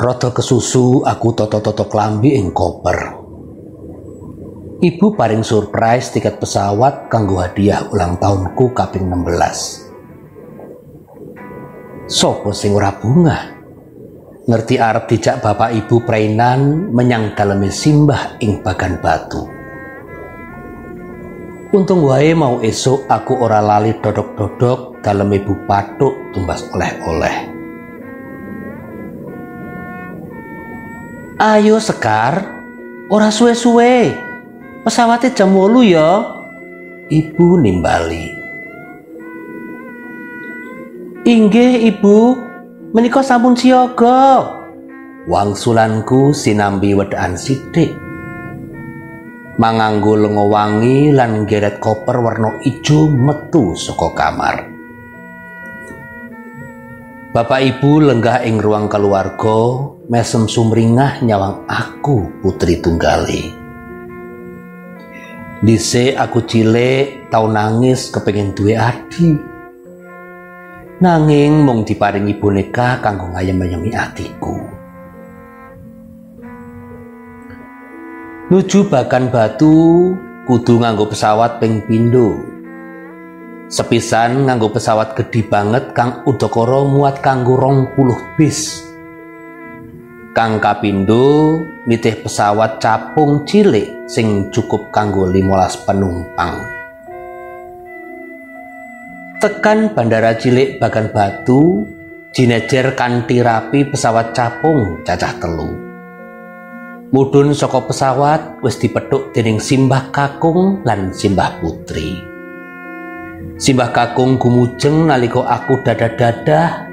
Rada kesusu aku toto-toto klambi ing koper. Ibu paring surprise tiket pesawat kanggo hadiah ulang tahunku kaping 16. Sopo sing ora bunga? Ngerti arep dijak bapak ibu prainan menyang daleme simbah ing bagan batu. Untung wae mau esuk aku ora lali dodok-dodok dalem ibu patuk tumbas oleh-oleh. Ayo Sekar, ora suwe-suwe. Pesawatnya jam 8 ya. Ibu nimbali. Inggih, Ibu. Menika sampun siaga. Wangsulanku sinambi wedaan sithik. Manganggo lenga wangi lan geret koper warna ijo metu saka kamar. Bapak Ibu lenggah ing ruang keluarga, mesem sumringah nyawang aku putri tunggali. Dise aku cilik tau nangis kepengin duwe adi. Nanging mung diparingi boneka kanggo ngayem-ayemi atiku. Nuju bakan batu kudu nganggo pesawat ping pindho Sepisan nganggo pesawat gede banget kang udakara muat kanggo rong puluh bis. Kang kapindo nitih pesawat capung cilik sing cukup kanggo 15 penumpang. Tekan bandara cilik Bagan Batu, jinejer kanthi rapi pesawat capung cacah telu. Mudun saka pesawat wis dipethuk dening Simbah Kakung lan Simbah Putri. Simbah kakung gumujeng nalika aku dadah-dadah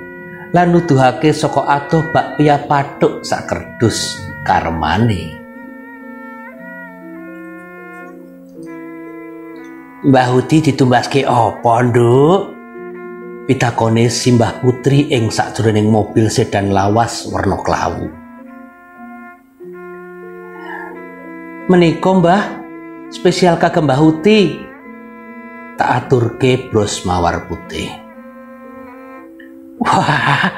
lan nuduhake saka atuh bakpia pathuk sak kerdus karmane. Mbah Hudi ditumbaske apa, Nduk? Pitakone Simbah Putri ing sakjroning mobil sedan lawas werna klawu. Menika, Mbah, spesial kagem Mbah Huti. Tak aturke bros mawar putih. Wah,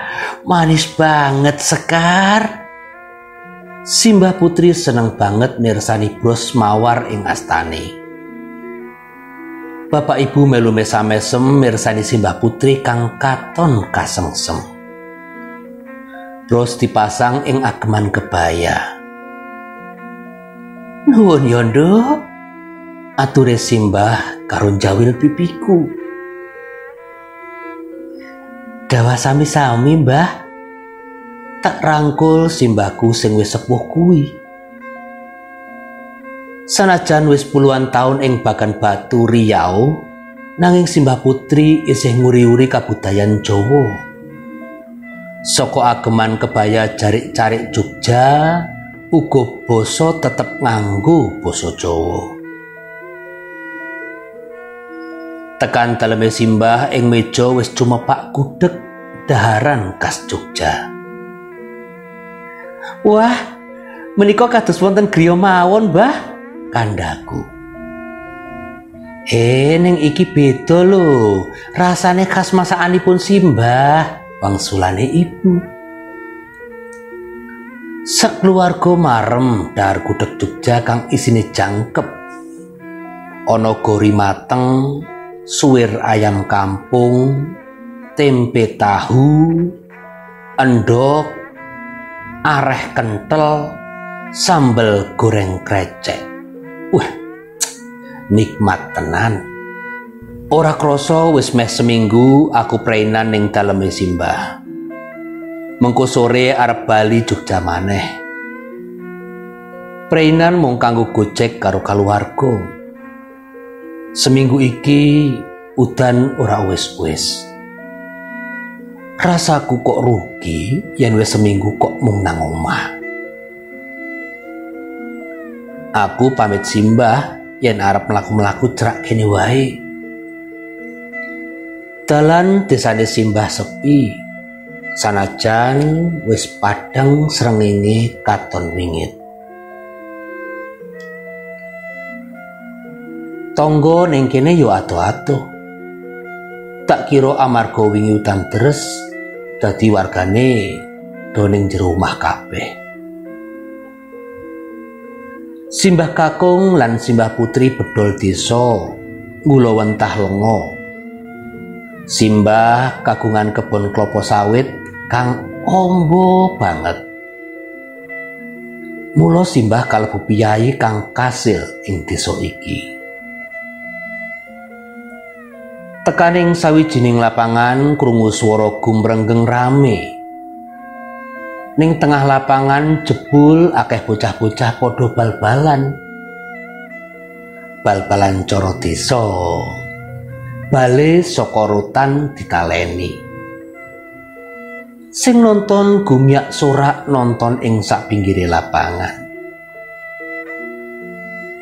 manis banget sekar. Simbah Putri seneng banget mirsani bros mawar ing astane. Bapak Ibu melu mesam-mesem mirsani Simbah Putri kang katon kasengsem. Bros dipasang ing ageman kebaya. Nuwun yondo, ature Simbah karo jawil pipiku. Dawa sami-sami, Mbah. Tak rangkul simbahku sing wis sepuh kuwi. Sanajan wis puluhan tahun ing Bagan Batu Riau, nanging Simbah Putri isih nguri-uri kabudayan Jawa. Soko ageman kebaya jarik-carik Jogja, uga basa tetep nganggo basa Jawa. Tekan daleme simbah ing meja wis cuma pak gudeg daharan khas Jogja. Wah, menika kados wonten griya mawon, Mbah, kandaku. Eh, ning iki beda lho. Rasane khas masakanipun simbah, wangsulane ibu. Sekeluarga marem dar gudeg Jogja kang isine jangkep. Ana gori mateng, suwir ayam kampung, tempe tahu, endok, areh kental, sambal goreng krecek. Wah, nikmat tenan. Ora kroso wis meh seminggu aku prainan ning daleme simbah. Mengko sore arep bali Jogja maneh. Prainan mung kanggo gojek karo kaluwarga. Seminggu iki udan ora wis-wis. Rasaku kok rugi yen wis seminggu kok mung nang omah. Aku pamit simbah yen arep mlaku-mlaku cerak kene wae. Dalan desane simbah sepi. Sanajan wis padang srengenge katon wingit. Tonggo ning kene yo ado-ado. Tak kira amarga wingi udan deres dadi wargane doning jero omah kabeh. Simbah Kakung lan Simbah Putri bedol desa ngula wentah lenga. Simbah kagungan kebon klopo sawit kang ombo banget. Mula Simbah kalebu piyayi kang kasil ing desa iki. Tekaning sawijining lapangan krungu swara gumrenggeng rame. Ning tengah lapangan jebul akeh bocah-bocah padha bal-balan. Bal-balan cara desa. Bale saka ditaleni. Sing nonton gumyak sorak nonton ing sak pinggire lapangan.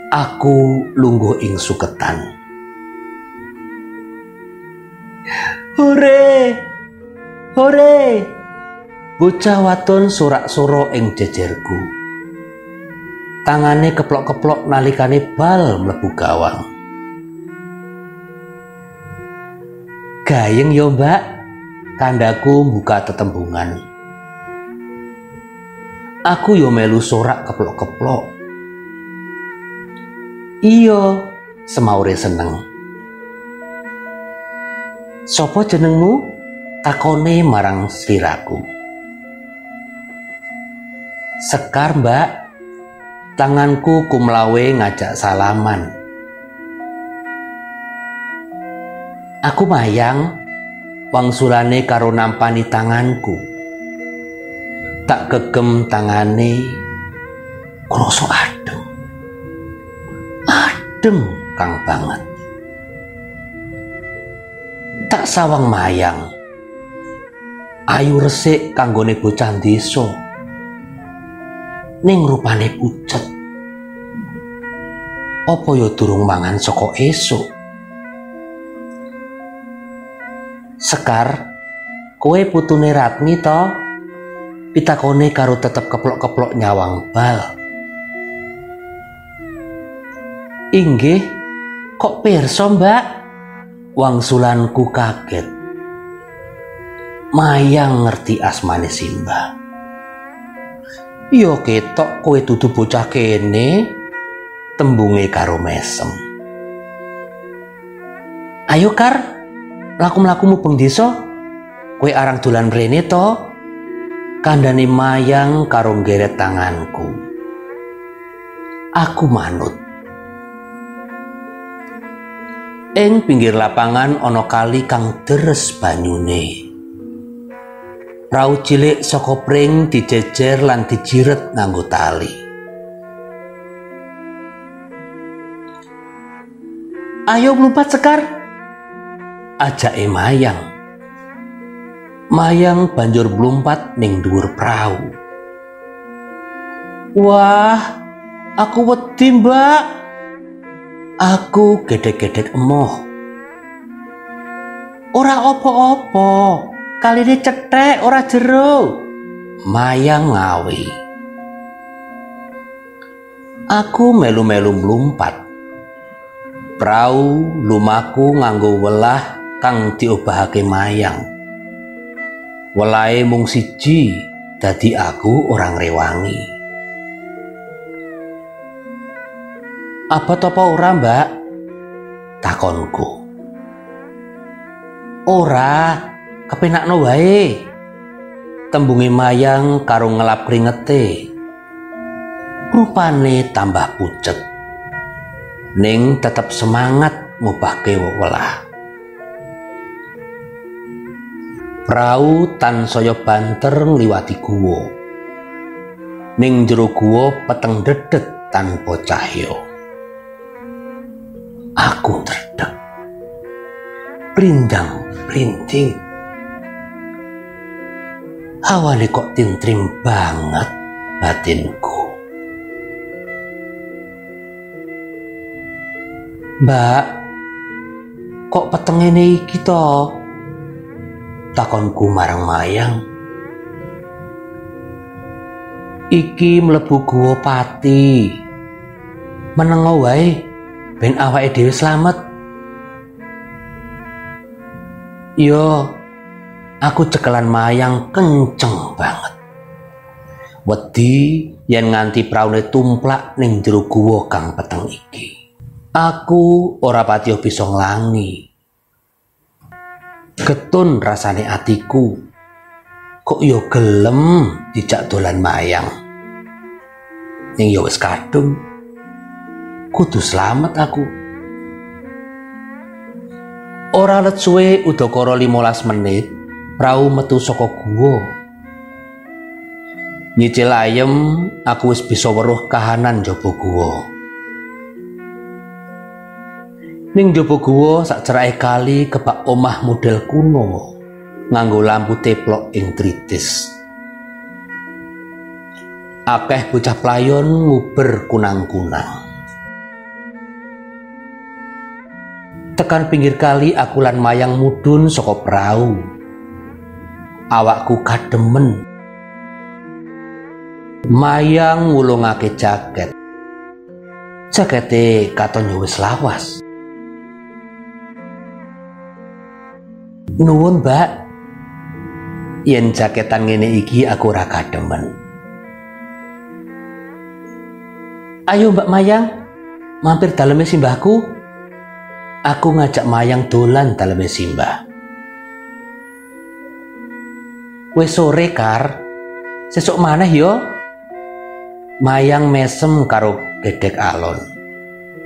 Aku lungguh ing suketan hore hore Bocah waton sorak-soro ing jejerku. Tangane keplok-keplok nalikane bal mlebu gawang. Gayeng yo, Mbak. Kandaku buka tetembungan. Aku yo melu sorak keplok-keplok. Iyo, semaure seneng. Sopo jenengmu? Takone marang sliraku. Sekar mbak, tanganku kumlawe ngajak salaman. Aku mayang, wangsulane karo nampani tanganku. Tak gegem tangane, kroso adem. Adem kang banget. Sawang mayang, ayu resik kanggone bocah desa ning rupane pucet. Apa ya durung mangan saka esuk? Sekar, kowe putune Ratmi to? Pitakone karo tetep keplok-keplok nyawang bal. Inggih, kok pirsa, Mbak? Wangsulanku kaget. Mayang ngerti asmane Simbah. Yo ketok kowe dudu bocah kene tembunge karo mesem. Ayo Kar, laku-lakumu peng desa. Kowe arang dolan rene to? Kandhane mayang karo geret tanganku. Aku manut. Ing pinggir lapangan ana kali kang deres banyune. Rau cilik saka pring dijejer lan dijiret nganggo tali. Ayo mlumpat sekar. Ajake Mayang. Mayang banjur mlumpat ning dhuwur prau. Wah, aku wedi, Mbak. Aku gedek-gedek emoh. Ora opo-opo. Kali ini cetek ora jero. Mayang ngawi. Aku melu-melu mlumpat. Prau lumaku nganggo welah kang diobahake mayang. Welahe mung siji, dadi aku orang rewangi. Apa topo ora, Mbak? Takonku. Ora, kepenakno wae tembunge mayang karo ngelap kringete rupane tambah pucet ning tetep semangat mubahke welah Prau tan saya banter ngliwati guwa. Ning jero guwa peteng dedet tanpa cahya. Aku terdek. Prindang, printing. awalnya kok tintrim banget batinku. Mbak, kok peteng ini kita? Takonku marang mayang. Iki mlebu guwa pati. Menengo wae ben awake dhewe slamet. Yo, aku cekelan mayang kenceng banget. Wedi yen nganti praune tumplak ning jero guwa kang peteng iki. Aku ora patiyo bisa nglangi. Getun rasane atiku. Kok yo gelem dijak dolan mayang. Ning yo wis kadung. Kudu selamat aku. Ora let suwe udakara 15 menit, prau metu saka guwa. Nyicil ayem, aku wis bisa weruh kahanan jaba guwa. Ning jaba guwa sak kali kebak omah model kuno nganggo lampu teplok ing tritis. Akeh bocah playon nguber kunang-kunang. Tekan pinggir kali aku lan mayang mudun saka prau. Awakku kademen Mayang ngulungake jaket. Jakete katon wis lawas. Nuwun, Mbak. Yen jaketan ngene iki aku ora kademen. Ayo Mbak Mayang, mampir daleme simbahku. Aku ngajak Mayang dolan daleme simbah. Wes sore kar, sesuk maneh yo. Mayang mesem karo gedek alon.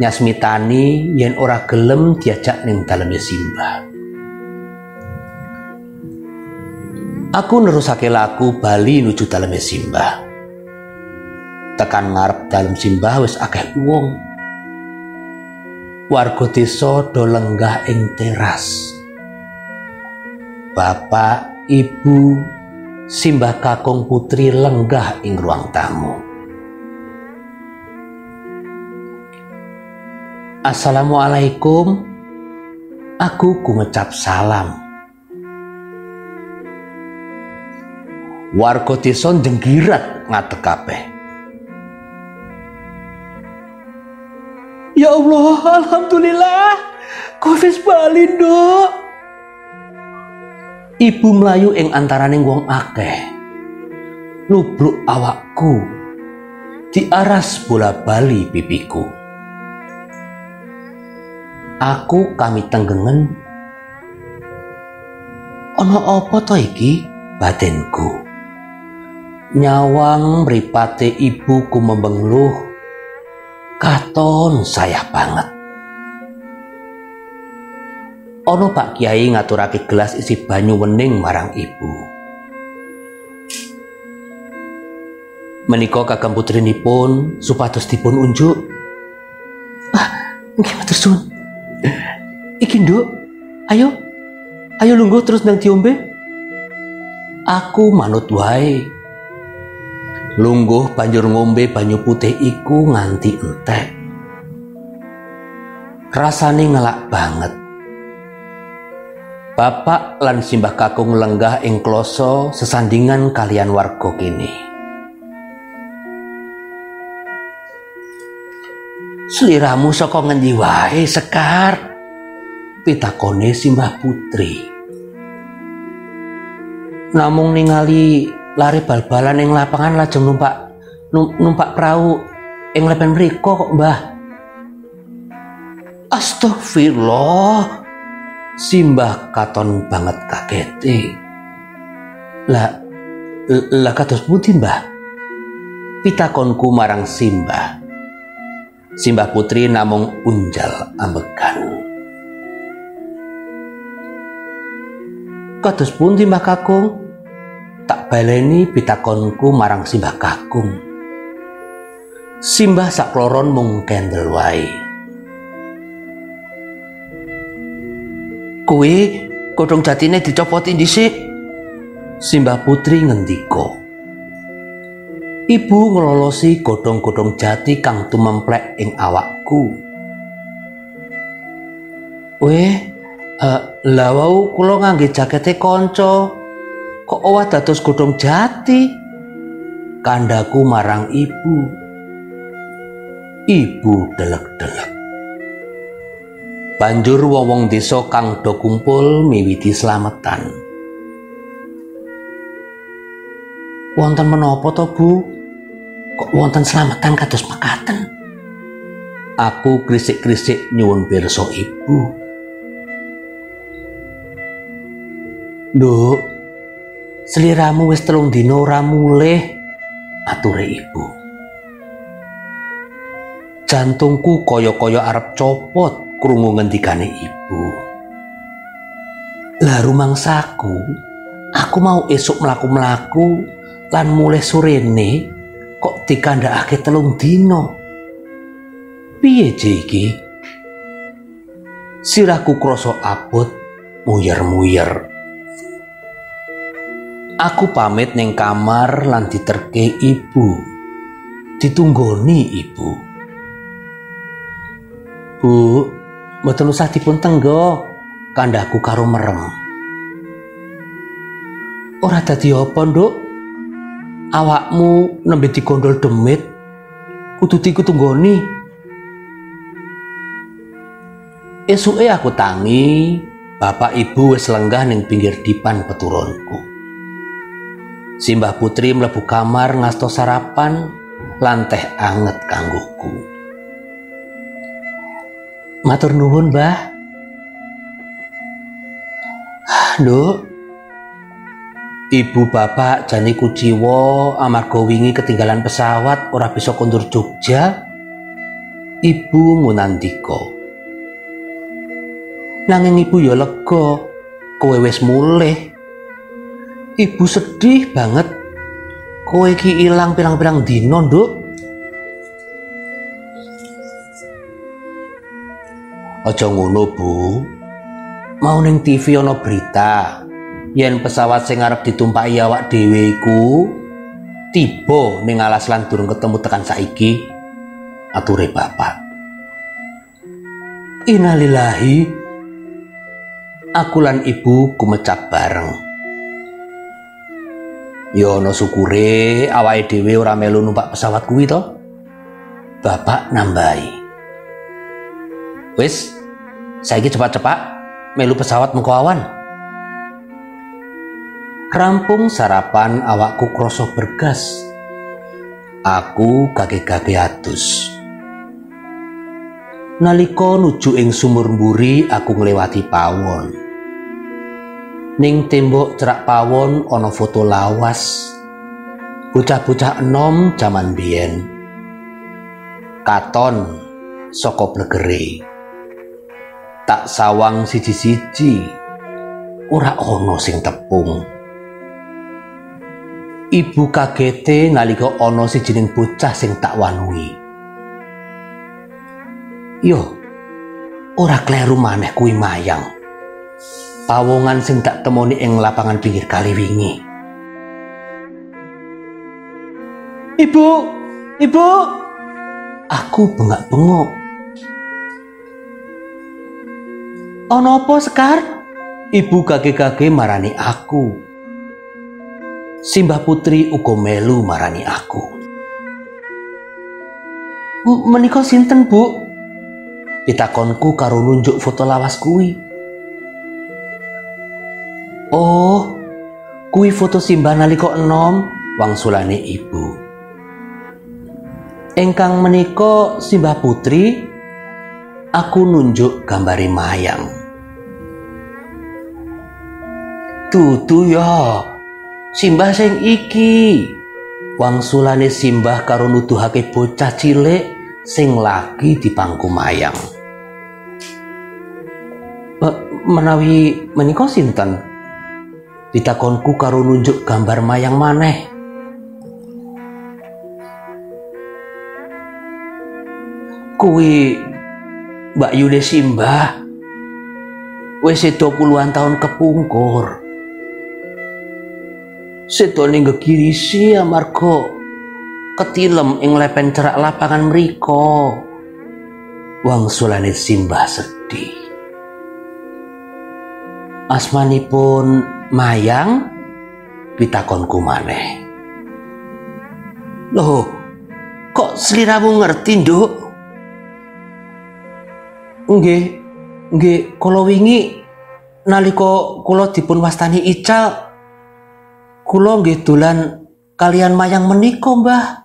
Nyasmitani yen ora gelem diajak ning daleme simbah. Aku nerusake laku bali nuju daleme simbah. Tekan ngarep dalem simbah wis akeh wong. Warga desa do lenggah ing teras. Bapak, ibu, simbah kakung putri lenggah ing ruang tamu. Assalamualaikum. Aku ngecap salam. Warga desa jenggirat ngatek kabeh. Ya Allah, alhamdulillah. Kofis bali, Nduk. Ibu melayu ing antaraning wong akeh. Lubruk awakku. Diaras bola bali pipiku. Aku kami tenggengen Ono apa to iki batinku Nyawang mripate ibuku membengluh Katon saya banget. Ono Pak Kiai ngaturake gelas isi banyu wening marang ibu. Menika kakang putrinipun supados dipun unjuk. Ah, nggih matur suwun. Iki nduk, ayo, ayo lungguh terus nang diombe. Aku manut wae. Lungguh banjur ngombe banyu putih iku nganti entek. Rasane ngelak banget. Bapak lan simbah kakung lenggah ing kloso sesandingan kalian warga kini. Seliramu saka ngendi wae Sekar? Pitakone Simbah Putri. Namung ningali lari bal-balan ing lapangan lajeng numpak numpak perahu ing lepen mriku kok, Mbah. Astagfirullah. Simbah katon banget kagete. Lah lah kados pundi, Mbah? Pitakonku marang Simbah. Simbah Putri namung unjal ambekan. Kados pundi Mbah Kakung? Tak baleni pitakonku marang Simbah Kakung. Simbah sakloron mung kendel wae. Kuwi kodhong jatine dicopoti dhisik. Simbah Putri ngendika. Ibu ngelolosi godhong-godhong jati kang tumemplek ing awakku. Weh, uh, lah wau kula ngangge jakete kanca. Kok owah dados godhong jati? Kandaku marang ibu. Ibu delek-delek. Banjur wong-wong desa kang do kumpul miwiti slametan. Wonten menapa to, Bu? Kok wonten selamatan kados makaten? Aku krisik-krisik nyuwun pirsa Ibu. Nduk, seliramu wis telung dina ora mulih, ature Ibu. Jantungku kaya-kaya arep copot krungu ngendikane Ibu. Lah rumangsaku, aku mau esuk mlaku-mlaku lan mulai surene kok dikandhakake telung dina. Piye iki? Sirahku krasa abot muyer-muyer. Aku pamit ning kamar lan diterke ibu. Ditunggoni ibu. Bu, mboten usah dipun tenggo, kandhaku karo merem. Ora dadi apa, Nduk? Awakmu nembe digondol demit, kudu dikutunggoni. Esuke aku tangi, bapak ibu wis lenggah ning pinggir dipan peturunku. Simbah putri mlebu kamar ngasto sarapan lan teh anget kanggoku. Matur nuwun, Mbah. Nduk. Ibu bapak jani kuciwa amarga wingi ketinggalan pesawat ora bisa kondur Jogja. Ibu ngunandika. Nanging ibu ya lega, kowe wis mulih. Ibu sedih banget. Kowe iki ilang pirang-pirang dina, Nduk. Aja ngono, Bu. Mau ning TV ana berita yen pesawat sing arep ditumpaki awak dhewe iku tiba ning alas lan durung ketemu tekan saiki. Ature bapak. Innalillahi. Aku lan ibu kumecap bareng. Ya ana syukure awake dhewe ora melu numpak pesawat kuwi to. Bapak nambahi. Wis, saiki cepat-cepat melu pesawat mengko awan. Rampung sarapan awakku kroso bergas. Aku gage-gage atus. Nalika nuju ing sumur mburi aku nglewati pawon. Ning tembok cerak pawon ana foto lawas. Bocah-bocah enom jaman biyen. Katon saka blegere. Tak sawang siji-siji. Ora ana sing tepung. Ibu kagete nalika ana sijining bocah sing tak wanui. Yo, ora kleru maneh kuwi mayang. Pawongan sing tak temoni ing lapangan pinggir kali wingi. Ibu, ibu, aku bengak-bengok. Ono apa sekar? Ibu kage-kage marani aku. Simbah putri uga melu marani aku. Menika sinten, Bu? Pitakonku karo nunjuk foto lawas kuwi. Oh, kuwi foto Simbah nalika enom wangsulane ibu. Engkang menika Simbah putri, aku nunjuk gambari mayang. Dudu ya. Simbah sing iki. Wangsulane Simbah karo nuduhake bocah cilik sing lagi di pangku mayang. Menawi menika sinten? Ditakonku karo nunjuk gambar mayang maneh. Kuwi Mbak Yude Simbah. Wis sedo puluhan tahun kepungkur. Setone gegirisi amarga ketilem ing lepen cerak lapangan mriko. Wangsulane Simbah sedih. Asmanipun Mayang pitakonku maneh. Loh, kok seliramu ngerti, Nduk? Nggih, nggih, kula wingi nalika kula dipun wastani Ical kula nggih dolan kalian mayang meniko mbah